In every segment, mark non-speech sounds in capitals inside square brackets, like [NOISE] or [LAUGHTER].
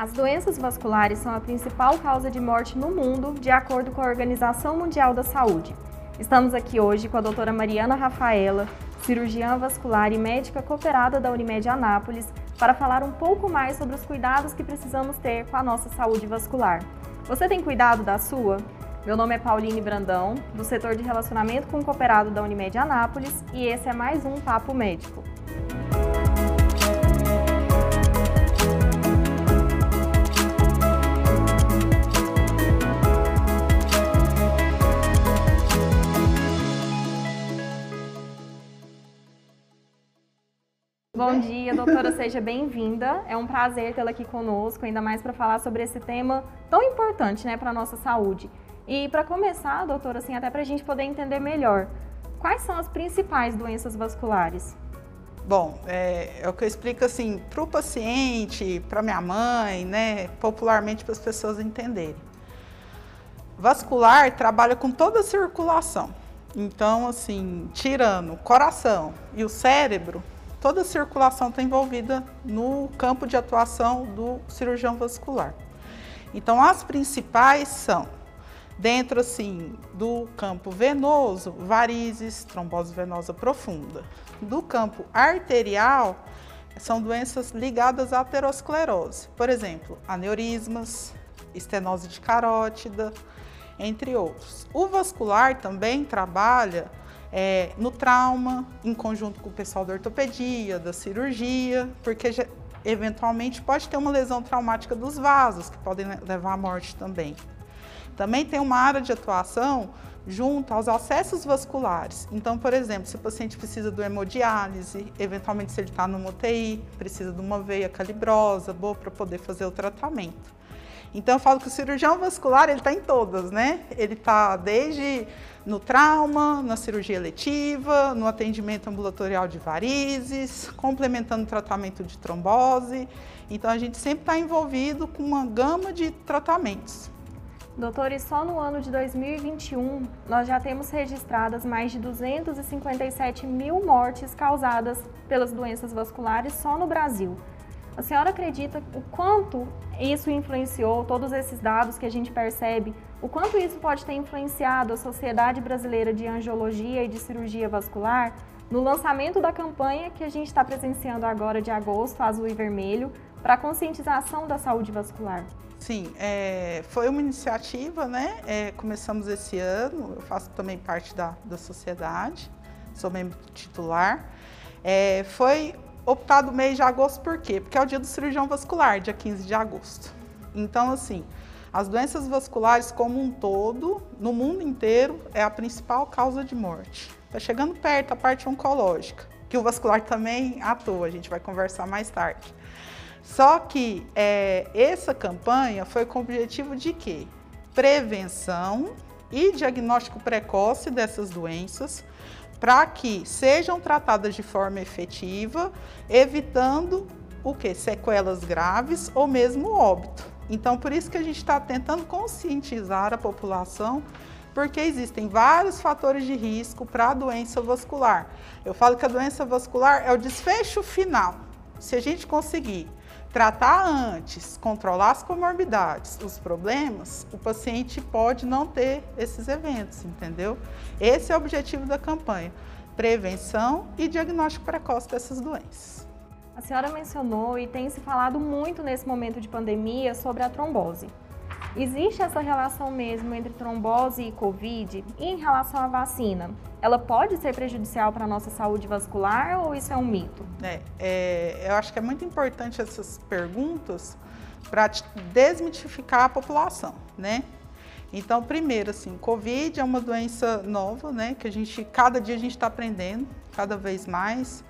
As doenças vasculares são a principal causa de morte no mundo, de acordo com a Organização Mundial da Saúde. Estamos aqui hoje com a doutora Mariana Rafaela, cirurgiã vascular e médica cooperada da Unimed Anápolis, para falar um pouco mais sobre os cuidados que precisamos ter com a nossa saúde vascular. Você tem cuidado da sua? Meu nome é Pauline Brandão, do setor de relacionamento com o cooperado da Unimed Anápolis, e esse é mais um Papo Médico. Doutora, seja bem-vinda. É um prazer tê-la aqui conosco, ainda mais para falar sobre esse tema tão importante né, para a nossa saúde. E para começar, doutora, assim, até para a gente poder entender melhor, quais são as principais doenças vasculares? Bom, é, é o que eu explico assim para o paciente, para minha mãe, né, popularmente para as pessoas entenderem. Vascular trabalha com toda a circulação. Então, assim, tirando o coração e o cérebro, toda a circulação está envolvida no campo de atuação do cirurgião vascular. Então, as principais são, dentro assim do campo venoso, varizes, trombose venosa profunda. Do campo arterial, são doenças ligadas à aterosclerose, por exemplo, aneurismas, estenose de carótida, entre outros. O vascular também trabalha é, no trauma, em conjunto com o pessoal da ortopedia, da cirurgia, porque já, eventualmente pode ter uma lesão traumática dos vasos, que podem levar à morte também. Também tem uma área de atuação junto aos acessos vasculares. Então, por exemplo, se o paciente precisa do hemodiálise, eventualmente se ele está no UTI, precisa de uma veia calibrosa, boa para poder fazer o tratamento. Então eu falo que o cirurgião vascular ele está em todas, né? Ele está desde no trauma, na cirurgia eletiva, no atendimento ambulatorial de varizes, complementando o tratamento de trombose. Então a gente sempre está envolvido com uma gama de tratamentos. Doutor, e só no ano de 2021 nós já temos registradas mais de 257 mil mortes causadas pelas doenças vasculares só no Brasil. A senhora acredita o quanto isso influenciou, todos esses dados que a gente percebe, o quanto isso pode ter influenciado a Sociedade Brasileira de Angiologia e de Cirurgia Vascular no lançamento da campanha que a gente está presenciando agora de agosto, azul e vermelho, para conscientização da saúde vascular? Sim, é, foi uma iniciativa, né? É, começamos esse ano, eu faço também parte da, da sociedade, sou membro titular. É, foi optado o mês de agosto por quê? Porque é o dia do cirurgião vascular, dia 15 de agosto. Então, assim, as doenças vasculares como um todo, no mundo inteiro, é a principal causa de morte. Está chegando perto a parte oncológica, que o vascular também atua, a gente vai conversar mais tarde. Só que é, essa campanha foi com o objetivo de quê? Prevenção e diagnóstico precoce dessas doenças, para que sejam tratadas de forma efetiva, evitando o que? Sequelas graves ou mesmo óbito. Então, por isso que a gente está tentando conscientizar a população, porque existem vários fatores de risco para a doença vascular. Eu falo que a doença vascular é o desfecho final. Se a gente conseguir tratar antes, controlar as comorbidades, os problemas, o paciente pode não ter esses eventos, entendeu? Esse é o objetivo da campanha: prevenção e diagnóstico precoce dessas doenças. A senhora mencionou e tem se falado muito nesse momento de pandemia sobre a trombose. Existe essa relação mesmo entre trombose e Covid? E em relação à vacina, ela pode ser prejudicial para a nossa saúde vascular ou isso é um mito? É, é, eu acho que é muito importante essas perguntas para desmitificar a população, né? Então, primeiro, assim, Covid é uma doença nova, né? Que a gente, cada dia a gente está aprendendo, cada vez mais.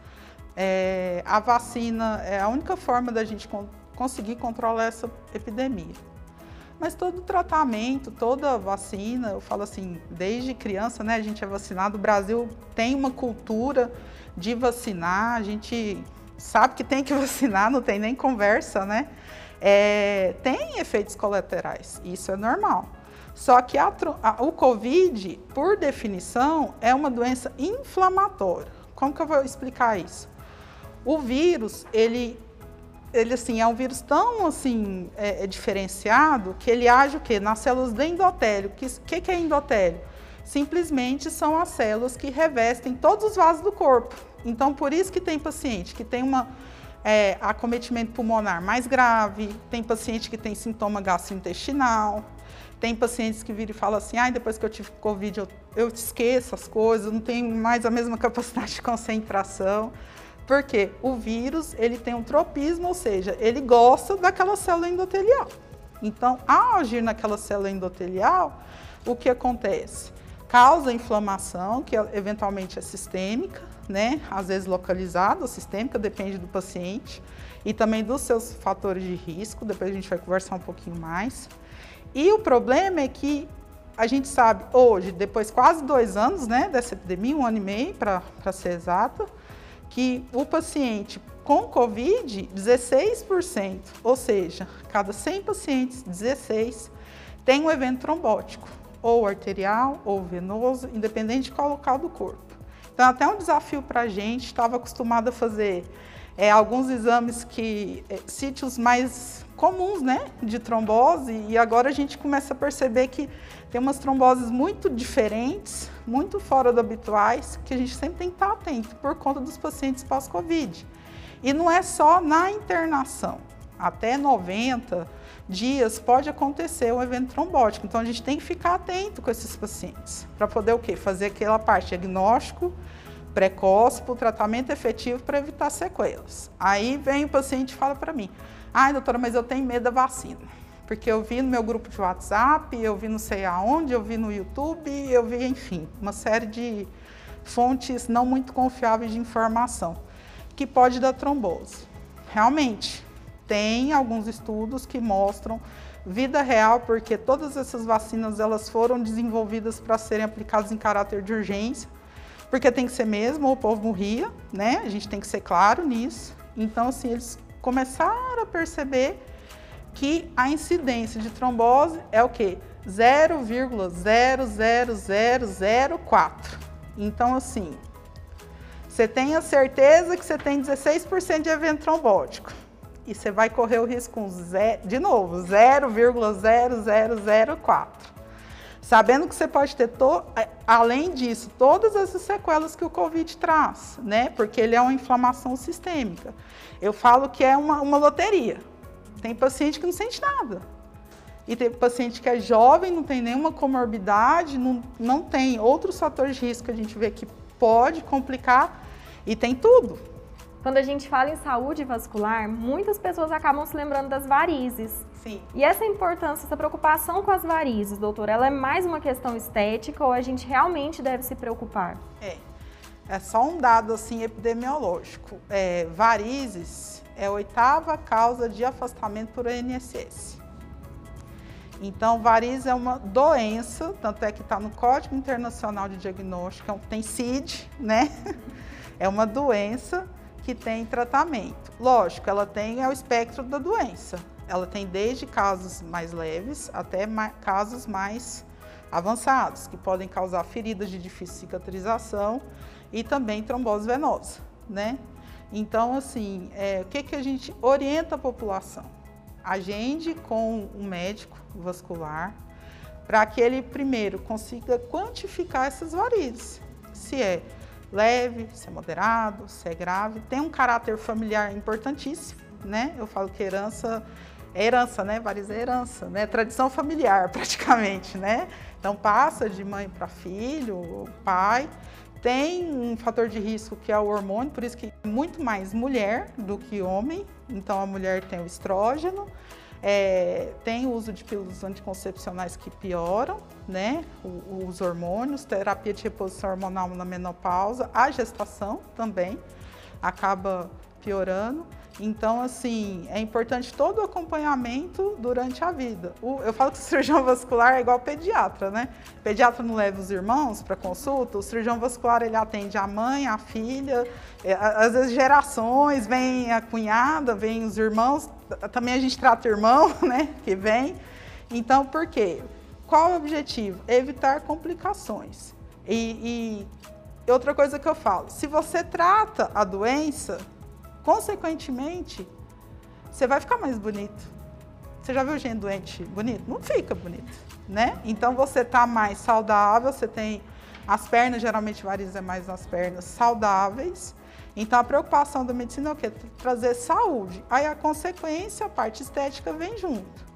É, a vacina é a única forma da gente conseguir controlar essa epidemia. Mas todo tratamento, toda vacina, eu falo assim, desde criança, né, a gente é vacinado. O Brasil tem uma cultura de vacinar, a gente sabe que tem que [LAUGHS] vacinar, não tem nem conversa, né? É, tem efeitos colaterais, isso é normal. Só que a, a, o Covid, por definição, é uma doença inflamatória. Como que eu vou explicar isso? O vírus, ele ele assim é um vírus tão assim é, é diferenciado que ele age o quê? Nas células do endotélio. O que, que, que é endotélio? Simplesmente são as células que revestem todos os vasos do corpo. Então, por isso que tem paciente que tem uma é, acometimento pulmonar mais grave, tem paciente que tem sintoma gastrointestinal, tem pacientes que viram e falam assim, ah, depois que eu tive Covid eu, eu esqueço as coisas, não tenho mais a mesma [LAUGHS] capacidade de concentração. Porque o vírus, ele tem um tropismo, ou seja, ele gosta daquela célula endotelial. Então, ao agir naquela célula endotelial, o que acontece? Causa inflamação, que eventualmente é sistêmica, né? Às vezes localizada sistêmica, depende do paciente. E também dos seus fatores de risco, depois a gente vai conversar um pouquinho mais. E o problema é que a gente sabe hoje, depois quase dois anos né, dessa epidemia, um ano e meio para ser exata, que o paciente com Covid, 16%, ou seja, cada 100 pacientes, 16 tem um evento trombótico, ou arterial ou venoso, independente de qual local do corpo. Então, até um desafio para a gente, estava acostumado a fazer é, alguns exames que, é, sítios mais comuns, né, de trombose, e agora a gente começa a perceber que tem umas tromboses muito diferentes, muito fora do habituais, que a gente sempre tem que estar atento por conta dos pacientes pós-Covid. E não é só na internação. Até 90 dias pode acontecer um evento trombótico. Então a gente tem que ficar atento com esses pacientes para poder o quê? Fazer aquela parte diagnóstico precoce para o tratamento efetivo para evitar sequelas. Aí vem o paciente e fala para mim: "Ai, doutora, mas eu tenho medo da vacina" porque eu vi no meu grupo de WhatsApp, eu vi não sei aonde, eu vi no YouTube, eu vi, enfim, uma série de fontes não muito confiáveis de informação que pode dar trombose. Realmente, tem alguns estudos que mostram vida real, porque todas essas vacinas elas foram desenvolvidas para serem aplicadas em caráter de urgência, porque tem que ser mesmo, ou o povo morria, né? A gente tem que ser claro nisso. Então, assim, eles começaram a perceber que a incidência de trombose é o quê? 0,00004. Então, assim, você tem a certeza que você tem 16% de evento trombótico. E você vai correr o risco com, zero, de novo, 0,0004. Sabendo que você pode ter, to, além disso, todas essas sequelas que o Covid traz, né? Porque ele é uma inflamação sistêmica. Eu falo que é uma, uma loteria. Tem paciente que não sente nada. E tem paciente que é jovem, não tem nenhuma comorbidade, não, não tem outros fatores de risco que a gente vê que pode complicar e tem tudo. Quando a gente fala em saúde vascular, muitas pessoas acabam se lembrando das varizes. Sim. E essa importância, essa preocupação com as varizes, doutor, ela é mais uma questão estética ou a gente realmente deve se preocupar? É. É só um dado assim epidemiológico. É, varizes é a oitava causa de afastamento por INSS. Então, varizes é uma doença, tanto é que está no Código Internacional de Diagnóstico, é tem CID, né? [LAUGHS] É uma doença que tem tratamento. Lógico, ela tem é o espectro da doença. Ela tem desde casos mais leves até casos mais avançados, que podem causar feridas de difícil cicatrização e também trombose venosa, né? Então, assim, é, o que, que a gente orienta a população? Agende com um médico vascular para que ele primeiro consiga quantificar essas varizes. Se é leve, se é moderado, se é grave. Tem um caráter familiar importantíssimo, né? Eu falo que herança é herança, né? Variz é herança, né? Tradição familiar, [LAUGHS] praticamente, né? Então passa de mãe para filho, pai. Tem um fator de risco que é o hormônio, por isso que é muito mais mulher do que homem. Então a mulher tem o estrógeno, é, tem o uso de pílulas anticoncepcionais que pioram, né? O, os hormônios, terapia de reposição hormonal na menopausa, a gestação também acaba piorando. Então, assim, é importante todo o acompanhamento durante a vida. O, eu falo que o [LAUGHS] cirurgião vascular é igual pediatra, né? O pediatra não leva os irmãos para consulta, o cirurgião vascular ele atende a mãe, a filha, é, às vezes gerações, vem a cunhada, vem os irmãos, também a gente trata irmão, [LAUGHS] né, que vem. Então, por quê? Qual o objetivo? Evitar complicações. E, e outra coisa que eu falo, se você trata a doença, Consequentemente, você vai ficar mais bonito. Você já viu gente doente bonito? Não fica bonito, né? Então você tá mais saudável, você tem as pernas, geralmente varizes é mais nas pernas, saudáveis. Então a preocupação da medicina é o quê? Trazer saúde. Aí a consequência, a parte estética vem junto.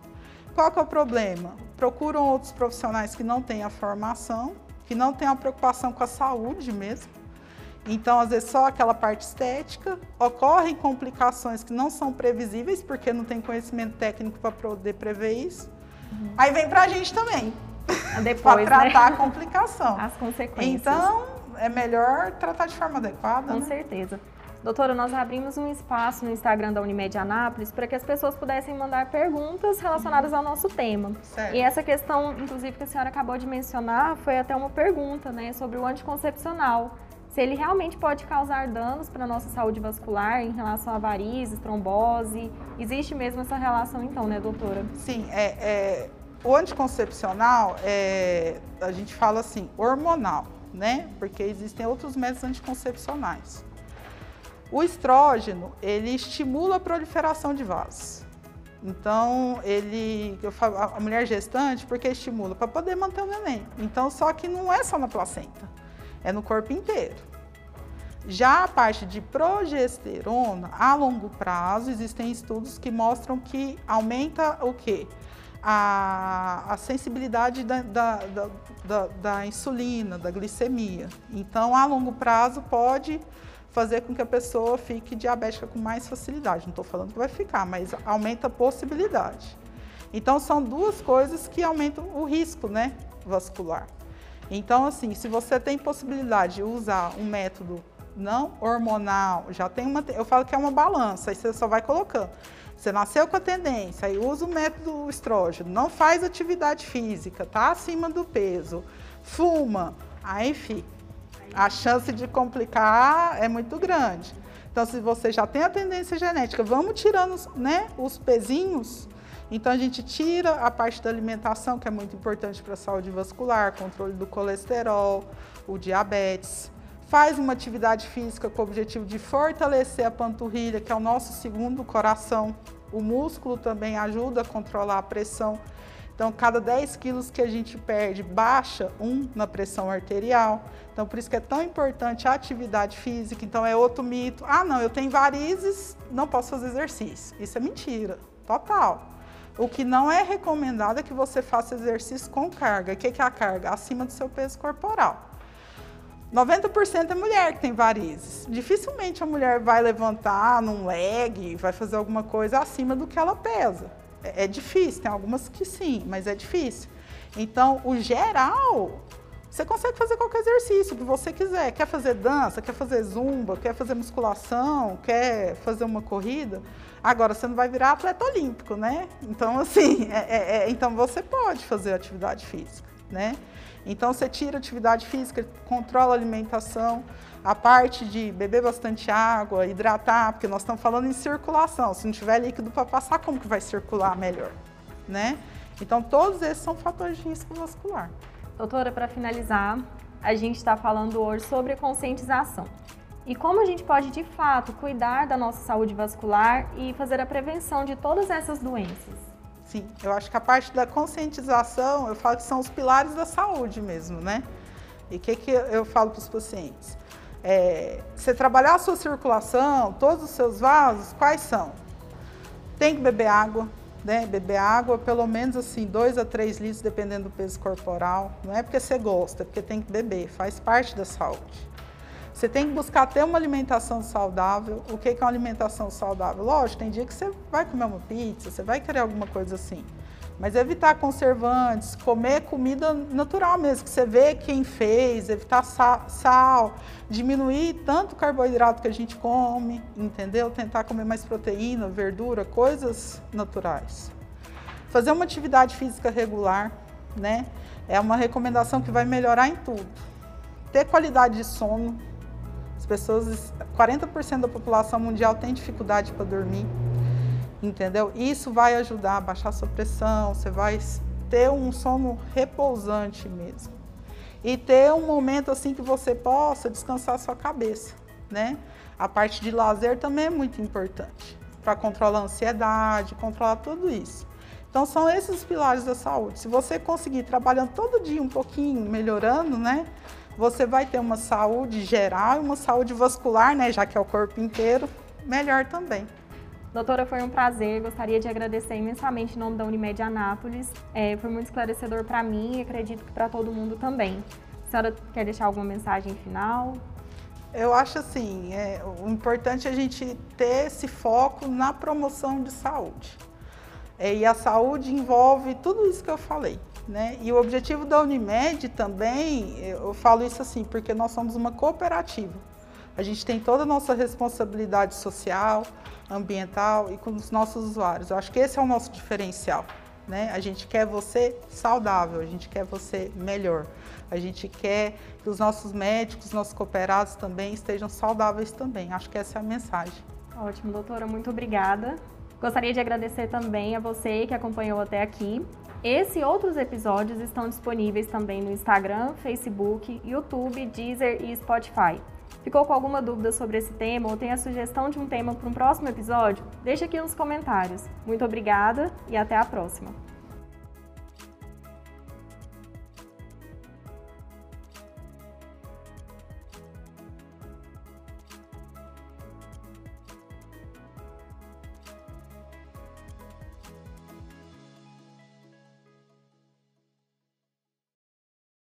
Qual que é o problema? Procuram outros profissionais que não têm a formação, que não têm a preocupação com a saúde mesmo. Então, às vezes, só aquela parte estética. Ocorrem complicações que não são previsíveis, porque não tem conhecimento técnico para poder prever isso. Uhum. Aí vem para a gente também. [LAUGHS] para né? tratar né? a complicação. As consequências. Então, é melhor tratar de forma adequada. Com né? certeza. Doutora, nós abrimos um espaço no Instagram da Unimed Anápolis para que as pessoas pudessem mandar perguntas relacionadas ao nosso tema. Certo. E essa questão, inclusive, que a senhora acabou de mencionar, foi até uma pergunta, né, sobre o anticoncepcional. Se ele realmente pode causar danos para a nossa saúde vascular em relação a varizes, trombose. Existe mesmo essa relação, então, né, doutora? Sim, é, é o anticoncepcional, é, a gente fala assim, hormonal, né? Porque existem outros métodos anticoncepcionais. O estrógeno, ele estimula a proliferação de vasos. Então, ele, falo, a mulher gestante, porque estimula? Para poder manter o neném. Então, só que não é só na placenta, é no corpo inteiro. Já a parte de progesterona, a longo prazo, existem estudos que mostram que aumenta o quê? A, a sensibilidade da, da, da, da, insulina, da glicemia. Então, a longo prazo, pode fazer com que a pessoa fique diabética com mais facilidade. Não estou falando que vai ficar, mas aumenta a possibilidade. Então, são duas coisas que aumentam o risco né, vascular. Então, assim, se você tem possibilidade de usar um método não hormonal, já tem uma. Eu falo que é uma balança, aí você só vai colocando. Você nasceu com a tendência, aí usa o método estrógeno, não faz atividade física, tá acima do peso, fuma, aí fica a chance de complicar é muito grande. Então, se você já tem a tendência genética, vamos tirando né, os pezinhos. Então, a gente tira a parte da alimentação, que é muito importante para a saúde vascular, controle do colesterol, o diabetes. Faz uma atividade física com o objetivo de fortalecer a panturrilha, que é o nosso segundo coração. O músculo também ajuda a controlar a pressão. Então, cada 10 quilos que a gente perde, baixa um na pressão arterial. Então, por isso que é tão importante a atividade física. Então, é outro mito. Ah, não, eu tenho varizes, não posso fazer exercício. Isso é mentira, total. O que não é recomendado é que você faça exercício com carga. O que é a carga? Acima do seu peso corporal. 90% é mulher que tem varizes. Dificilmente a mulher vai levantar num leg, vai fazer alguma coisa acima do que ela pesa. É, é difícil, tem algumas que sim, mas é difícil. Então, o geral, você consegue fazer qualquer exercício que você quiser. Quer fazer dança, quer fazer zumba, quer fazer musculação, quer fazer uma corrida. Agora, você não vai virar atleta olímpico, né? Então, [LAUGHS] assim, é, é, é então você pode fazer atividade física, né? Então, você tira atividade física, controla a alimentação, a parte de beber bastante água, hidratar, porque nós estamos falando em circulação. Se não tiver líquido para passar, como que vai circular melhor, né? Então, todos esses são fatores de risco vascular. Doutora, para finalizar, a gente está falando hoje sobre conscientização. E como a gente pode, de fato, cuidar da nossa saúde vascular e fazer a prevenção de todas essas doenças? Sim, eu acho que a parte da conscientização, eu falo que são os pilares da saúde mesmo, né? E o que, que eu falo para os pacientes? É, você trabalhar a sua circulação, todos os seus vasos, quais são? Tem que beber água, né? Beber água, pelo menos assim, 2 a 3 litros, dependendo do peso corporal. Não é porque você gosta, é porque tem que beber, faz parte da saúde. Você tem que buscar ter uma alimentação saudável. O que é uma alimentação saudável? Lógico, tem dia que você vai comer uma pizza, você vai querer alguma coisa assim. Mas evitar conservantes, comer comida natural mesmo, que você vê quem fez, evitar sal, diminuir tanto carboidrato que a gente come, entendeu? Tentar comer mais proteína, verdura, coisas naturais. Fazer uma atividade física regular, né? É uma recomendação que vai melhorar em tudo. Ter qualidade de sono. As pessoas, 40% da população mundial tem dificuldade para dormir entendeu? Isso vai ajudar a baixar a sua pressão, você vai ter um sono repousante mesmo. E ter um momento assim que você possa descansar sua cabeça, né? A parte de lazer também é muito importante. para controlar a ansiedade, controlar tudo isso. Então são esses os pilares da saúde. Se você conseguir trabalhando todo dia um pouquinho, melhorando, né? Você vai ter uma saúde geral e uma saúde vascular, né? Já que é o corpo inteiro, melhor também. Doutora, foi um prazer. Gostaria de agradecer imensamente em nome da Unimed Anápolis. É, foi muito esclarecedor para mim e acredito que para todo mundo também. A senhora quer deixar alguma mensagem final? Eu acho assim, é, o importante é a gente ter esse foco na promoção de saúde. É, e a saúde envolve tudo isso que eu falei. Né? E o objetivo da Unimed também, eu falo isso assim, porque nós somos uma cooperativa. A gente tem toda a nossa responsabilidade social, ambiental e com os nossos usuários. Eu acho que esse é o nosso diferencial. Né? A gente quer você saudável, a gente quer você melhor. A gente quer que os nossos médicos, nossos cooperados também estejam saudáveis também. Acho que essa é a mensagem. Ótimo, doutora, muito obrigada. Gostaria de agradecer também a você que acompanhou até aqui. Esse e outros episódios estão disponíveis também no Instagram, Facebook, YouTube, Deezer e Spotify. Ficou com alguma dúvida sobre esse tema ou tem a sugestão de um tema para um próximo episódio? Deixe aqui nos comentários. Muito obrigada e até a próxima!